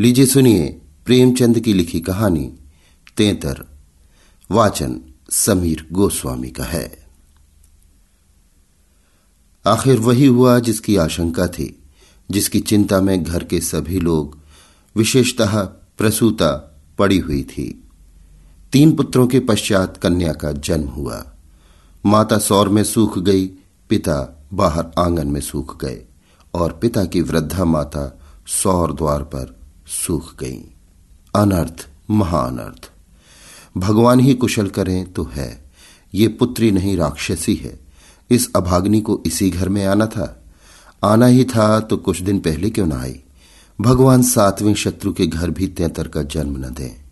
लीजिए सुनिए प्रेमचंद की लिखी कहानी, तेतर, वाचन समीर गोस्वामी का है। आखिर वही हुआ जिसकी आशंका थी, जिसकी चिंता में घर के सभी लोग, विशेषतः प्रसूता, पड़ी हुई थी। तीन पुत्रों के पश्चात कन्या का जन्म हुआ। माता सौर में सूख गई, पिता बाहर आँगन में सूख गए, और पिता की वृद्धा माता सौर द्वार पर सूख गई। अनर्थ महाअनर्थ भगवान ही कुशल करें तो है। ये पुत्री नहीं राक्षसी है। इस अभाग्नि को इसी घर में आना था। आना ही था तो कुछ दिन पहले क्यों ना आई? भगवान सातवें शत्रु के घर भी तैतर का जन्म न दें।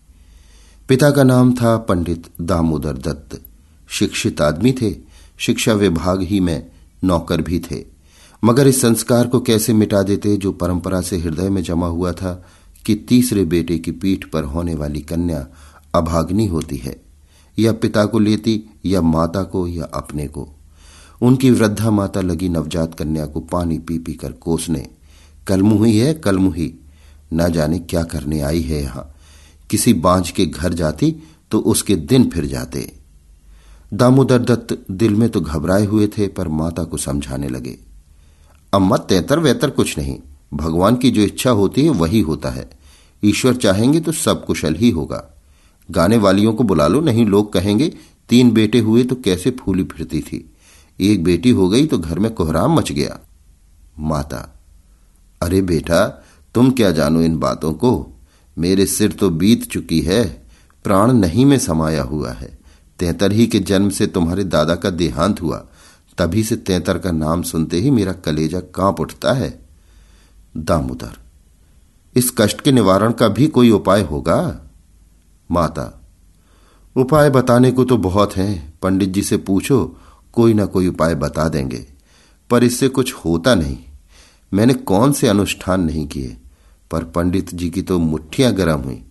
पिता का नाम था पंडित दामोदर दत्त। शिक्षित आदमी थे। शिक्षा विभाग ही में नौकर भी थे। मगर इस संस्कार को कैसे मिटा देते जो परंपरा से हृदय में जमा हुआ था कि तीसरे बेटे की पीठ पर होने वाली कन्या अभाग्नि होती है, या पिता को लेती, या माता को, या अपने को। उनकी वृद्धा माता लगी नवजात कन्या को पानी पी पी कर कोसने कलमुही है कलमुही न जाने क्या करने आई है यहाँ। किसी बांझ के घर जाती तो उसके दिन फिर जाते। दामोदर दत्त दिल में तो घबराए हुए थे, पर माता को समझाने लगे, अम्मा तैतर वैतर कुछ नहीं। भगवान की जो इच्छा होती है, वही होता है। ईश्वर चाहेंगे तो सब कुशल ही होगा। गाने वालियों को बुला लो, नहीं लोग कहेंगे, तीन बेटे हुए तो कैसे फूली फिरती थी। एक बेटी हो गई तो घर में कोहराम मच गया। माता, अरे बेटा, तुम क्या जानो इन बातों को? मेरे सिर तो बीत चुकी है, प्राण नहीं में समाया हुआ है। तैतर ही के जन्म से तुम्हारे दादा का देहांत हुआ, तभी से तैतर का नाम सुनते ही मेरा कलेजा काँप उठता है। दामोदर, इस कष्ट के निवारण का भी कोई उपाय होगा? माता, उपाय बताने को तो बहुत हैं, पंडित जी से पूछो, कोई ना कोई उपाय बता देंगे, पर इससे कुछ होता नहीं। मैंने कौन से अनुष्ठान नहीं किए, पर पंडित जी की तो मुठ्ठियाँ गर्म हुई।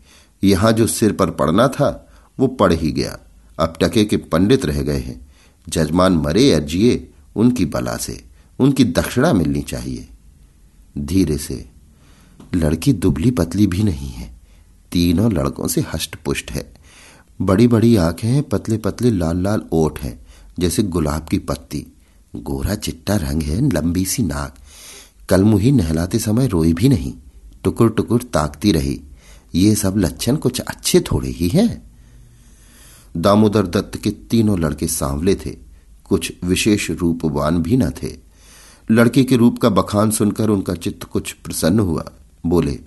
यहाँ जो सिर पर पड़ना था, वो पड़ ही गया। अब टके के पंडित रह गए हैं। जजमान मरे या जिए, उनकी बला से, उनकी दक्षिणा मिलनी चाहिए। धीरे से। लड़की दुबली पतली भी नहीं है। तीनों लड़कों से हष्ट पुष्ट है। बड़ी बड़ी आँखें हैं पतले पतले लाल लाल ओठ हैं, जैसे गुलाब की पत्ती। गोरा चिट्टा रंग है, लंबी सी नाक। कलमुही नहलाते समय रोई भी नहीं। टुकुर टुकुर ताकती रही। ये सब लक्षण कुछ अच्छे थोड़े ही हैं। दामोदर दत्त के तीनों लड़के सांवले थे। कुछ विशेष रूपवान भी न थे। लड़के के रूप का बखान सुनकर उनका चित्त कुछ प्रसन्न हुआ। बोले,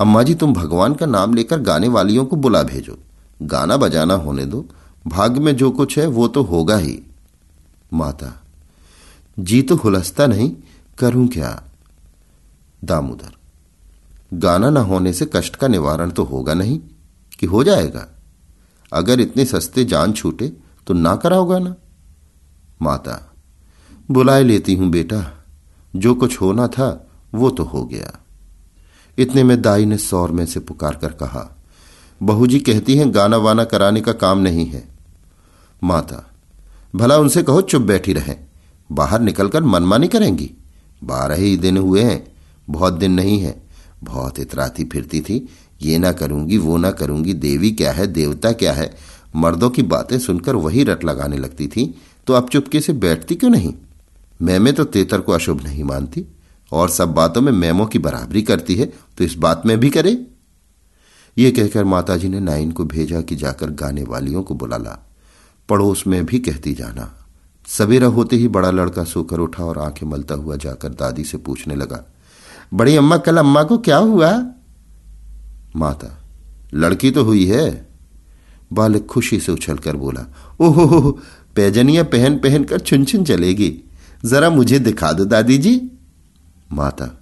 अम्मा जी, तुम भगवान का नाम लेकर गाने वालियों को बुला भेजो। गाना बजाना होने दो। भाग्य में जो कुछ है, वो तो होगा ही। माता, जी तो हुलसता नहीं, करूँ क्या? दामोदर, गाना न होने से कष्ट का निवारण तो होगा नहीं, कि हो जाएगा। अगर इतने सस्ते जान छूटे तो ना कराओगा ना माता बुलाए लेती हूँ बेटा। जो कुछ होना था, वो तो हो गया। इतने में दाई ने सौर में से पुकार कर कहा, बहू जी कहती हैं, गाना वाना कराने का काम नहीं है। माता, भला उनसे कहो, चुप बैठी रहे। बाहर निकलकर मनमानी करेंगी। बारह ही दिन हुए हैं, बहुत दिन नहीं है। बहुत इतराती फिरती थी, ये ना करूँगी, वो ना करूँगी, देवी क्या है, देवता क्या है। मर्दों की बातें सुनकर वही रट लगाने लगती थी। तो अब चुपके से बैठती क्यों नहीं? मैमे तो तेतर को अशुभ नहीं मानती, और सब बातों में मैमों की बराबरी करती है तो इस बात में भी करे। ये कहकर माताजी ने नाइन को भेजा कि जाकर गाने वालियों को बुला ला पड़ोस में भी कहती जाना। सवेरा होते ही बड़ा लड़का सोकर उठा और आँखें मलता हुआ जाकर दादी से पूछने लगा, बड़ी अम्मा, कल अम्मा को क्या हुआ? माता, लड़की तो हुई है। बालक खुशी से उछलकर बोला, ओहो पैजनिया पहन पहन कर छुन छुन चलेगी। जरा मुझे दिखा दो, दादी जी। माता,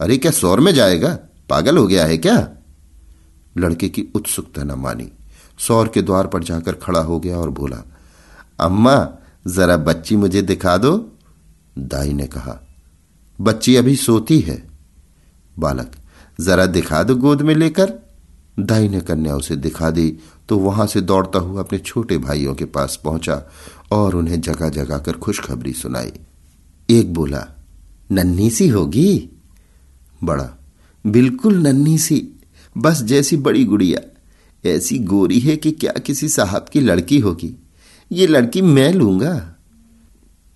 अरे क्या सौर में जाएगा? पागल हो गया है क्या? लड़के की उत्सुकता न मानी। सौर के द्वार पर जाकर खड़ा हो गया और बोला, अम्मा, जरा बच्ची मुझे दिखा दो। दाई ने कहा, बच्ची अभी सोती है। बालक, जरा दिखा दो गोद में लेकर। दाई ने कन्या उसे दिखा दी तो वहाँ से दौड़ता हुआ अपने छोटे भाइयों के पास पहुँचा और उन्हें जगह जगह कर खुशखबरी सुनाई। एक बोला, नन्ही सी होगी? बड़ा, बिल्कुल नन्ही सी। बस जैसी बड़ी गुड़िया, ऐसी गोरी है कि क्या किसी साहब की लड़की होगी? ये लड़की मैं लूँगा।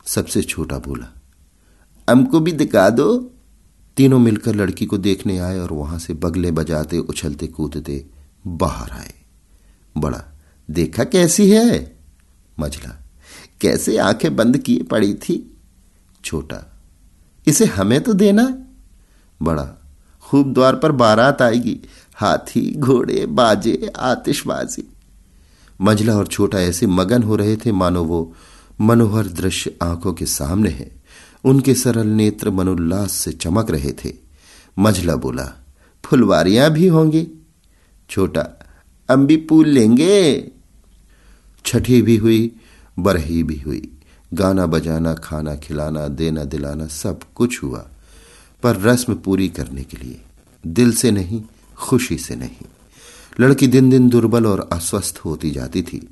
सबसे छोटा बोला, हमको भी दिखा दो। तीनों मिलकर लड़की को देखने आए और वहाँ से बगले बजाते, उछलते, कूदते, बाहर आए। बड़ा, देखा कैसी है? मझला, कैसे आँखें बंद किए पड़ी थी? छोटा। इसे हमें तो देना बड़ा। खूब द्वार पर बारात आएगी। हाथी, घोड़े, बाजे, आतिशबाजी। मझला और छोटा ऐसे मगन हो रहे थे मानो वो मनोहर दृश्य आँखों के सामने है। उनके सरल नेत्र मनोल्लास से चमक रहे थे। मझला बोला, फुलवारियाँ भी होंगी। छोटा, अम्बी फूल लेंगे? छठी भी हुई, बरही भी हुई। गाना बजाना, खाना खिलाना, देना दिलाना सब कुछ हुआ, पर रस्म पूरी करने के लिए, दिल से नहीं, खुशी से नहीं। लड़की दिन दिन दुर्बल और अस्वस्थ होती जाती थी।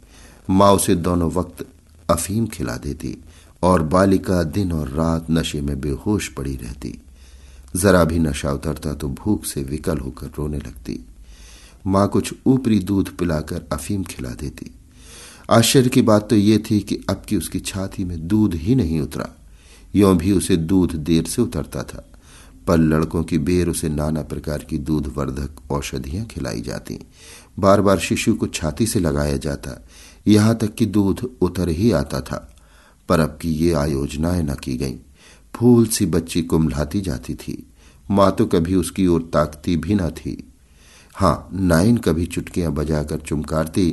माँ उसे दोनों वक्त अफीम खिला देती और बालिका दिन और रात नशे में बेहोश पड़ी रहती। जरा भी नशा उतरता तो भूख से विकल होकर रोने लगती। माँ कुछ ऊपरी दूध पिलाकर अफीम खिला देती। आश्चर्य की बात तो ये थी कि अब की उसकी छाती में दूध ही नहीं उतरा। यों भी उसे दूध देर से उतरता था, पर लड़कों की बेर उसे नाना प्रकार की दूध वर्धक औषधियाँ खिलाई जाती। बार बार शिशु को छाती से लगाया जाता, यहाँ तक कि दूध उतर ही आता था, पर अब की ये आयोजनाएँ न की गईं। फूल सी बच्ची कुमलाती जाती थी, माँ तो कभी उसकी ओर ताकती भी न थी। हाँ नाइन कभी चुटकियाँ बजाकर चुमकारती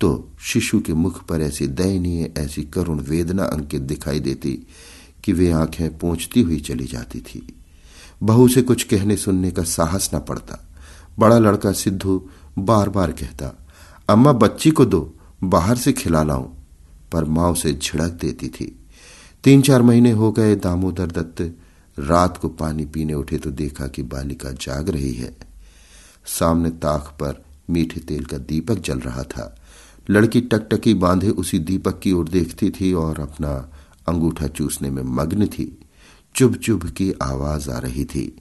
तो शिशु के मुख पर ऐसी दयनीय, ऐसी करुण वेदना अंकित दिखाई देती कि वे आँखें पहुँचती हुई चली जाती थी। बहू से कुछ कहने सुनने का साहस न पड़ता। बड़ा लड़का सिद्धू बार बार कहता, अम्मा, बच्ची को दो, बाहर से खिला लाऊं। पर माँ उसे झिड़क देती थी। तीन चार महीने हो गए, दामोदर दत्त रात को पानी पीने उठे तो देखा कि बालिका जाग रही है। सामने ताक पर मीठे तेल का दीपक जल रहा था। लड़की टकटकी बांधे उसी दीपक की ओर देखती थी और अपना अंगूठा चूसने में मग्न थी। चुभ चुभ की आवाज़ आ रही थी।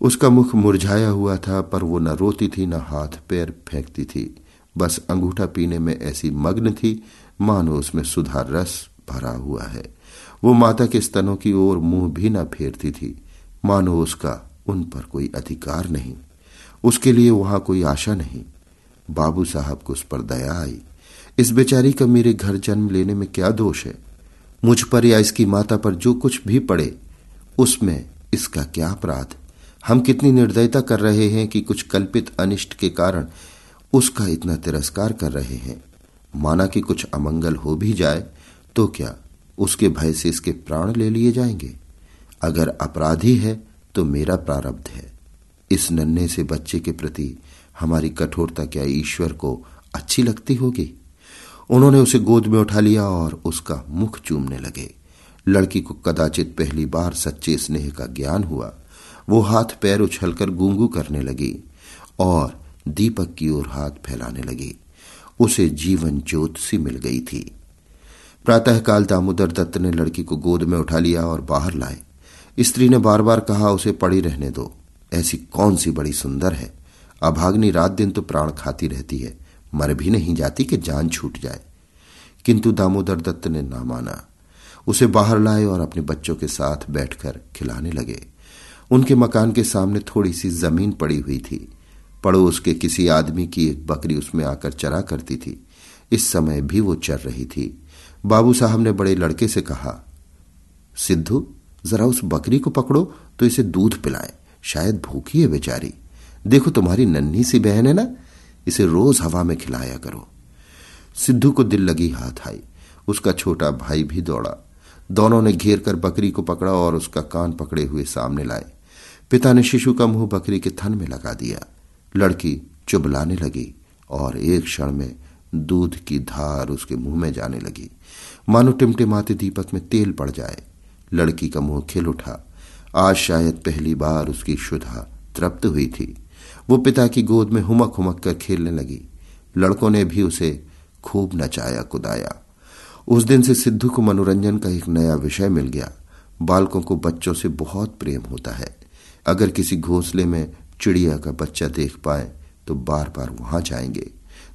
उसका मुख मुरझाया हुआ था, पर वो न रोती थी, न हाथ पैर फेंकती थी। बस अंगूठा पीने में ऐसी मग्न थी, मानो उसमें सुधार रस भरा हुआ है। वो माता के स्तनों की ओर मुँह भी न फेरती थी। मानो उसका उन पर कोई अधिकार नहीं। उसके लिए वहाँ कोई आशा नहीं। बाबू साहब को उस पर दया आई। इस बेचारी का मेरे घर जन्म लेने में क्या दोष है? मुझ पर या इसकी माता पर जो कुछ भी पड़े, उसमें इसका क्या अपराध? हम कितनी निर्दयता कर रहे हैं कि कुछ कल्पित अनिष्ट के कारण उसका इतना तिरस्कार कर रहे हैं। माना कि कुछ अमंगल हो भी जाए तो क्या उसके भय से इसके प्राण ले लिए जाएँगे? अगर अपराधी है तो मेरा प्रारब्ध है। इस नन्हे से बच्चे के प्रति हमारी कठोरता क्या ईश्वर को अच्छी लगती होगी? उन्होंने उसे गोद में उठा लिया और उसका मुख चूमने लगे। लड़की को कदाचित पहली बार सच्चे स्नेह का ज्ञान हुआ। वो हाथ पैर उछलकर गूंगू करने लगी और दीपक की ओर हाथ फैलाने लगी। उसे जीवन ज्योत सी मिल गई थी। प्रातःकाल दामोदर दत्त ने लड़की को गोद में उठा लिया और बाहर लाए। स्त्री ने बार बार कहा, उसे पड़ी रहने दो। ऐसी कौन सी बड़ी सुंदर है। अभाग्नि रात दिन तो प्राण खाती रहती है। मर भी नहीं जाती कि जान छूट जाए। किंतु दामोदर दत्त ने ना माना। उसे बाहर लाए और अपने बच्चों के साथ बैठकर खिलाने लगे। उनके मकान के सामने थोड़ी सी ज़मीन पड़ी हुई थी। पड़ोस के किसी आदमी की एक बकरी उसमें आकर चरा करती थी। इस समय भी वो चर रही थी। बाबू साहब ने बड़े लड़के से कहा, सिद्धू, जरा उस बकरी को पकड़ो तो इसे दूध पिलाए। शायद भूखी है बेचारी। देखो तुम्हारी नन्ही सी बहन है ना। इसे रोज हवा में खिलाया करो। सिद्धू को दिल लगी हाथ आई। उसका छोटा भाई भी दौड़ा। दोनों ने घेर कर बकरी को पकड़ा और उसका कान पकड़े हुए सामने लाए। पिता ने शिशु का मुँह बकरी के थन में लगा दिया। लड़की चुबलाने लगी और एक क्षण में दूध की धार उसके मुँह में जाने लगी। मानो टिमटिमाते दीपक में तेल पड़ जाए। लड़की का मुँह खिल उठा। आज शायद पहली बार उसकी शुद्धा तृप्त हुई थी। वो पिता की गोद में हुमक हुमक कर खेलने लगी। लड़कों ने भी उसे खूब नचाया, कुदाया। उस दिन से सिद्धू को मनोरंजन का एक नया विषय मिल गया। बालकों को बच्चों से बहुत प्रेम होता है। अगर किसी घोंसले में चिड़िया का बच्चा देख पाए तो बार बार वहाँ जाएँगे।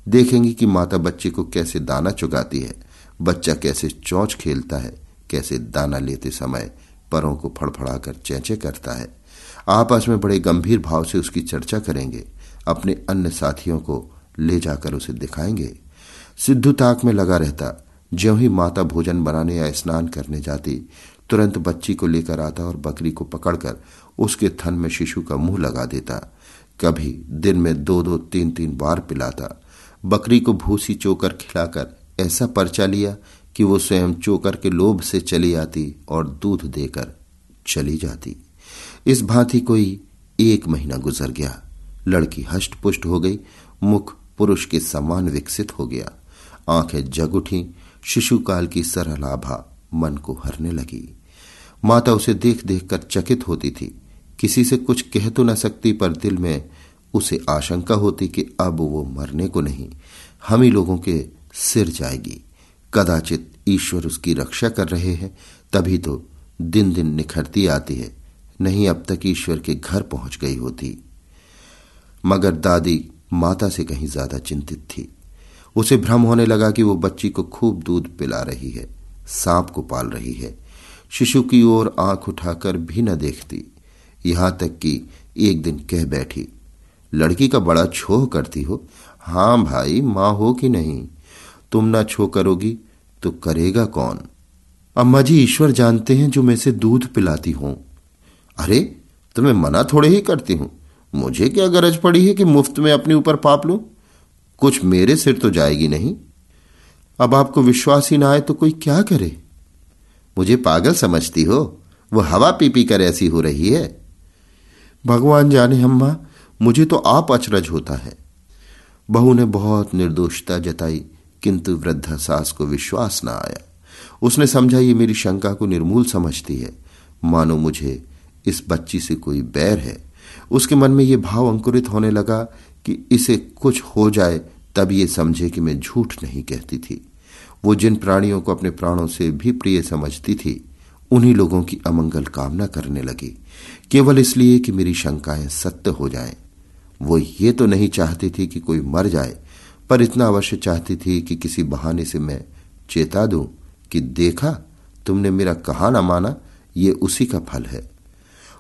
देखेंगे कि माता बच्चे को कैसे दाना चुगाती है। बच्चा कैसे चौंच खेलता है, कैसे दाना लेते समय परों को फड़फड़ाकर चेंचे करता है। आपस में बड़े गंभीर भाव से उसकी चर्चा करेंगे, अपने अन्य साथियों को ले जाकर उसे दिखाएँगे। सिद्धू ताक में लगा रहता, ज्यों ही माता भोजन बनाने या स्नान करने जाती, तुरंत बच्ची को लेकर आता और बकरी को पकड़कर उसके थन में शिशु का मुँह लगा देता। कभी दिन में दो दो तीन तीन बार पिलाता। बकरी को भूसी चोकर खिलाकर ऐसा पर्चा लिया कि वो स्वयं चोकर के लोभ से चली आती और दूध देकर चली जाती। इस भांति कोई एक महीना गुजर गया। लड़की हष्ट पुष्ट हो गई, मुख पुरुष के समान विकसित हो गया। आँखें जग उठी, शिशुकाल की सरलाभा मन को हरने लगी। माता उसे देख देख कर चकित होती थी। किसी से कुछ कह तो न सकती, पर दिल में उसे आशंका होती कि अब वो मरने को नहीं, हम ही लोगों के सिर जाएगी। कदाचित ईश्वर उसकी रक्षा कर रहे हैं, तभी तो दिन दिन निखरती आती है। नहीं अब तक ईश्वर के घर पहुँच गई होती। मगर दादी माता से कहीं ज़्यादा चिंतित थी। उसे भ्रम होने लगा कि वो बच्ची को खूब दूध पिला रही है, सांप को पाल रही है। शिशु की ओर आँख उठाकर भी न देखती। यहाँ तक कि एक दिन कह बैठी, लड़की का बड़ा छोह करती हो? हाँ भाई, माँ हो कि नहीं? तुम ना छो करोगी तो करेगा कौन? अम्मा जी, ईश्वर जानते हैं जो मैं से दूध पिलाती हूँ। अरे, तुम्हें मना थोड़े ही करती हूँ। मुझे क्या गरज पड़ी है कि मुफ़्त में अपने ऊपर पाप लू? कुछ मेरे सिर तो जाएगी नहीं। अब आपको विश्वास ही ना आए तो कोई क्या करे? मुझे पागल समझती हो। वो हवा पी पी कर ऐसी हो रही है। भगवान जाने अम्मा, मुझे तो आप अचरज होता है। बहू ने बहुत निर्दोषता जताई, किंतु वृद्धा सास को विश्वास ना आया। उसने समझा, ये मेरी शंका को निर्मूल समझती है। मानो मुझे इस बच्ची से कोई बैर है। उसके मन में ये भाव अंकुरित होने लगा कि इसे कुछ हो जाए, तब ये समझे कि मैं झूठ नहीं कहती थी। वो जिन प्राणियों को अपने प्राणों से भी प्रिय समझती थी, उन्हीं लोगों की अमंगल कामना करने लगी। केवल इसलिए कि मेरी शंकाएँ सत्य हो जाएँ। वो ये तो नहीं चाहती थी कि कोई मर जाए, पर इतना अवश्य चाहती थी कि किसी बहाने से मैं चेता दूँ कि देखा, तुमने मेरा कहा ना माना, ये उसी का फल है।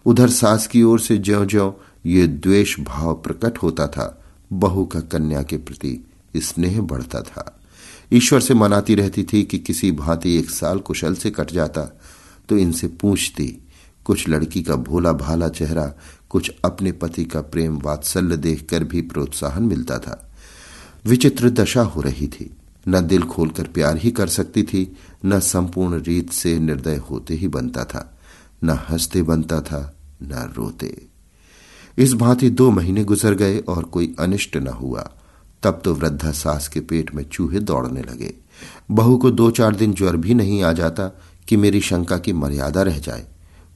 उधर सास की ओर से ज्यो ज्यो ये द्वेष भाव प्रकट होता था, बहू का कन्या के प्रति स्नेह बढ़ता था। ईश्वर से मनाती रहती थी कि किसी भांति एक साल कुशल से कट जाता तो इनसे पूछती, कुछ लड़की का भोला भाला चेहरा, कुछ अपने पति का प्रेम वात्सल्य देखकर भी प्रोत्साहन मिलता था। विचित्र दशा हो रही थी, न दिल खोलकर प्यार ही कर सकती थी, न संपूर्ण रीत से निर्दय होते ही बनता था। न हँसते बनता था, न रोते। इस भांति दो महीने गुजर गए और कोई अनिष्ट न हुआ। तब तो वृद्धा सास के पेट में चूहे दौड़ने लगे। बहू को दो चार दिन ज्वर भी नहीं आ जाता कि मेरी शंका की मर्यादा रह जाए।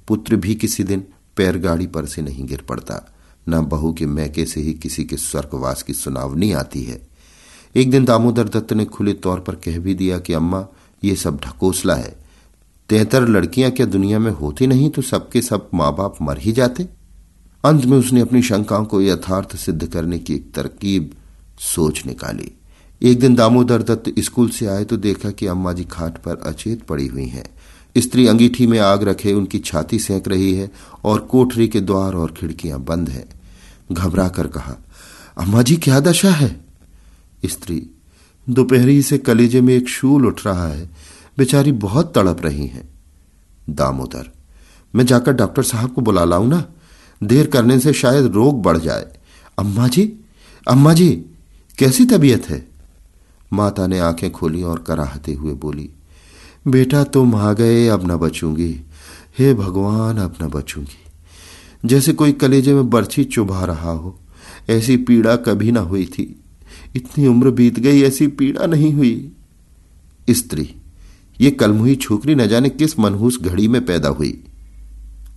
पुत्र भी किसी दिन पैरगाड़ी पर से नहीं गिर पड़ता। न बहू के मैके से ही किसी के स्वर्गवास की सुनावनी आती है। एक दिन दामोदर दत्त ने खुले तौर पर कह भी दिया कि अम्मा, ये सब ढकोसला है। तेहतर लड़कियाँ क्या दुनिया में होती नहीं तो सबके सब माँ बाप मर ही जाते? अंत में उसने अपनी शंकाओं को यथार्थ सिद्ध करने की एक तरकीब सोच निकाली। एक दिन दामोदर दत्त स्कूल से आए तो देखा कि अम्मा जी खाट पर अचेत पड़ी हुई हैं। स्त्री अंगीठी में आग रखे, उनकी छाती सेंक रही है और कोठरी के द्वार और खिड़कियाँ बंद है। घबरा कर कहा, अम्मा जी, क्या दशा है? स्त्री, दोपहरी से कलेजे में एक शूल उठ रहा है। बेचारी बहुत तड़प रही हैं। दामोदर, मैं जाकर डॉक्टर साहब को बुला लाऊं ना? देर करने से शायद रोग बढ़ जाए। अम्मा जी अम्मा जी, कैसी तबीयत है? माता ने आँखें खोली और कराहते हुए बोली, बेटा तुम आ गए, अब न बचूँगी। हे भगवान, अब न बचूँगी। जैसे कोई कलेजे में बर्छी चुभा रहा हो, ऐसी पीड़ा कभी ना हुई थी। इतनी उम्र बीत गई, ऐसी पीड़ा नहीं हुई। स्त्री ये कलमुही छोकरी न जाने किस मनहूस घड़ी में पैदा हुई।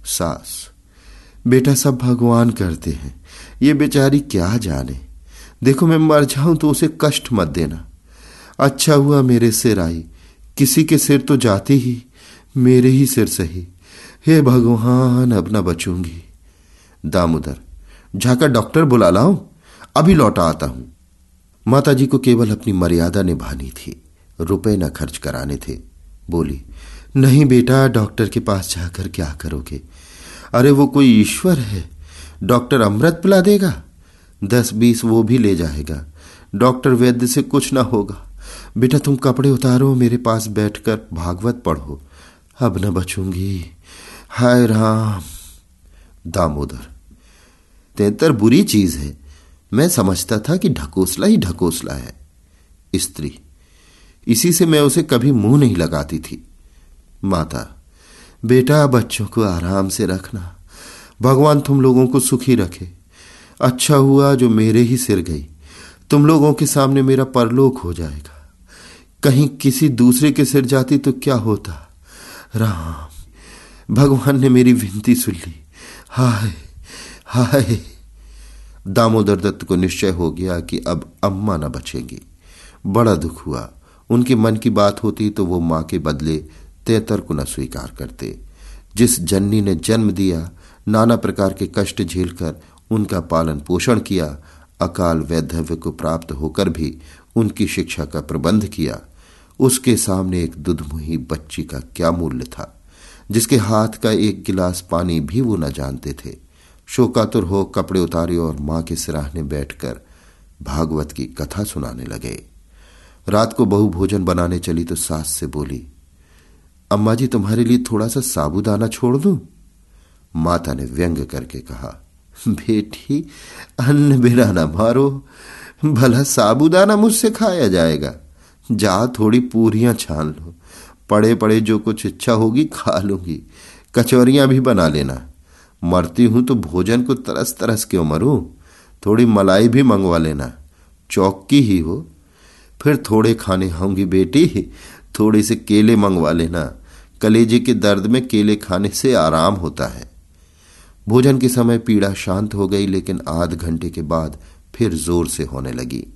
सास, बेटा सब भगवान करते हैं। ये बेचारी क्या जाने? देखो मैं मर जाऊँ तो उसे कष्ट मत देना। अच्छा हुआ मेरे सिर आई। किसी के सिर तो जाते ही, मेरे ही सिर सही। हे भगवान, अब ना बचूँगी। दामोदर जाकर डॉक्टर बुला लाओ अभी लौटा आता हूँ। माता जी को केवल अपनी मर्यादा निभानी थी। रुपए न खर्च कराने थे। बोली, नहीं बेटा, डॉक्टर के पास जाकर क्या करोगे? अरे वो कोई ईश्वर है, डॉक्टर अमृत पिला देगा? दस बीस वो भी ले जाएगा। डॉक्टर वैद्य से कुछ ना होगा। बेटा तुम कपड़े उतारो, मेरे पास बैठकर भागवत पढ़ो। अब न बचूँगी। हाय राम। दामोदर, तेतर बुरी चीज़ है। मैं समझता था कि ढकोसला ही ढकोसला है। स्त्री इसी से मैं उसे कभी मुँह नहीं लगाती थी। माता, बेटा, बच्चों को आराम से रखना। भगवान तुम लोगों को सुखी रखे। अच्छा हुआ जो मेरे ही सिर गई। तुम लोगों के सामने मेरा परलोक हो जाएगा। कहीं किसी दूसरे के सिर जाती तो क्या होता? राम, भगवान ने मेरी विनती सुन ली। हाय हाय। दामोदर दत्त को निश्चय हो गया कि अब अम्मा न बचेंगी। बड़ा दुख हुआ। उनके मन की बात होती तो वो माँ के बदले तेतर को न स्वीकार करते। जिस जननी ने जन्म दिया, नाना प्रकार के कष्ट झेलकर उनका पालन पोषण किया, अकाल वैधव्य को प्राप्त होकर भी उनकी शिक्षा का प्रबंध किया, उसके सामने एक दुधमुही बच्ची का क्या मूल्य था, जिसके हाथ का एक गिलास पानी भी वो न जानते थे। शोकातुर हो कपड़े उतारे और माँ के सिराहने बैठकर भागवत की कथा सुनाने लगे। रात को बहु भोजन बनाने चली तो सास से बोली, अम्मा जी, तुम्हारे लिए थोड़ा सा साबुदाना छोड़ दूँ? माता ने व्यंग करके कहा, बेटी, अन्न बिना ना मारो, भला साबुदाना मुझसे खाया जाएगा। जा, थोड़ी पूरियाँ छान लो पड़े पड़े जो कुछ इच्छा होगी खा लूँगी, कचौरियाँ भी बना लेना। मरती हूँ तो भोजन को तरस तरस क्यों मरूं? थोड़ी मलाई भी मंगवा लेना, चौकी ही हो फिर थोड़े खाने होंगी बेटी, थोड़े से केले मंगवा लेना। कलेजे के दर्द में केले खाने से आराम होता है। भोजन के समय पीड़ा शांत हो गई, लेकिन आध घंटे के बाद फिर ज़ोर से होने लगी।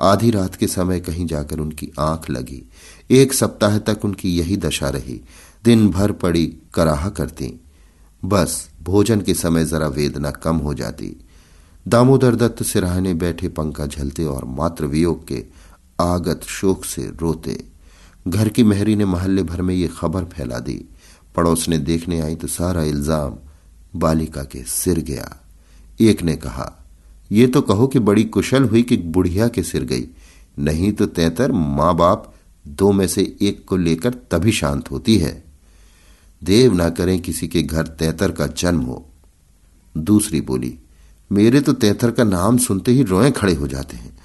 आधी रात के समय कहीं जाकर उनकी आँख लगी। एक सप्ताह तक उनकी यही दशा रही। दिन भर पड़ी कराह करती। बस भोजन के समय जरा वेदना कम हो जाती। दामोदर दत्त सिराहने बैठे पंखा झलते और मात्र वियोग के आगत शोक से रोते। घर की मेहरी ने मोहल्ले भर में ये खबर फैला दी। पड़ोस ने देखने आई तो सारा इल्ज़ाम बालिका के सिर गया। एक ने कहा, ये तो कहो कि बड़ी कुशल हुई कि बुढ़िया के सिर गई। नहीं तो तैतर माँ बाप दो में से एक को लेकर तभी शांत होती है। देव ना करें किसी के घर तैतर का जन्म हो। दूसरी बोली, मेरे तो तैतर का नाम सुनते ही रोए खड़े हो जाते हैं।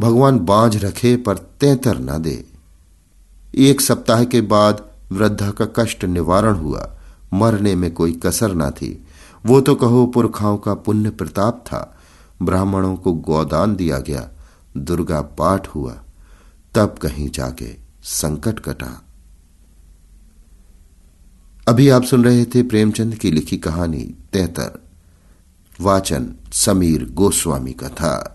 भगवान बांझ रखे पर तैतर न दे। एक सप्ताह के बाद वृद्धा का कष्ट निवारण हुआ। मरने में कोई कसर ना थी। वो तो कहो पुरखाओं का पुण्य प्रताप था। ब्राह्मणों को गोदान दिया गया। दुर्गा पाठ हुआ। तब कहीं जाके संकट कटा। अभी आप सुन रहे थे प्रेमचंद की लिखी कहानी तेहतर वाचन समीर गोस्वामी का था।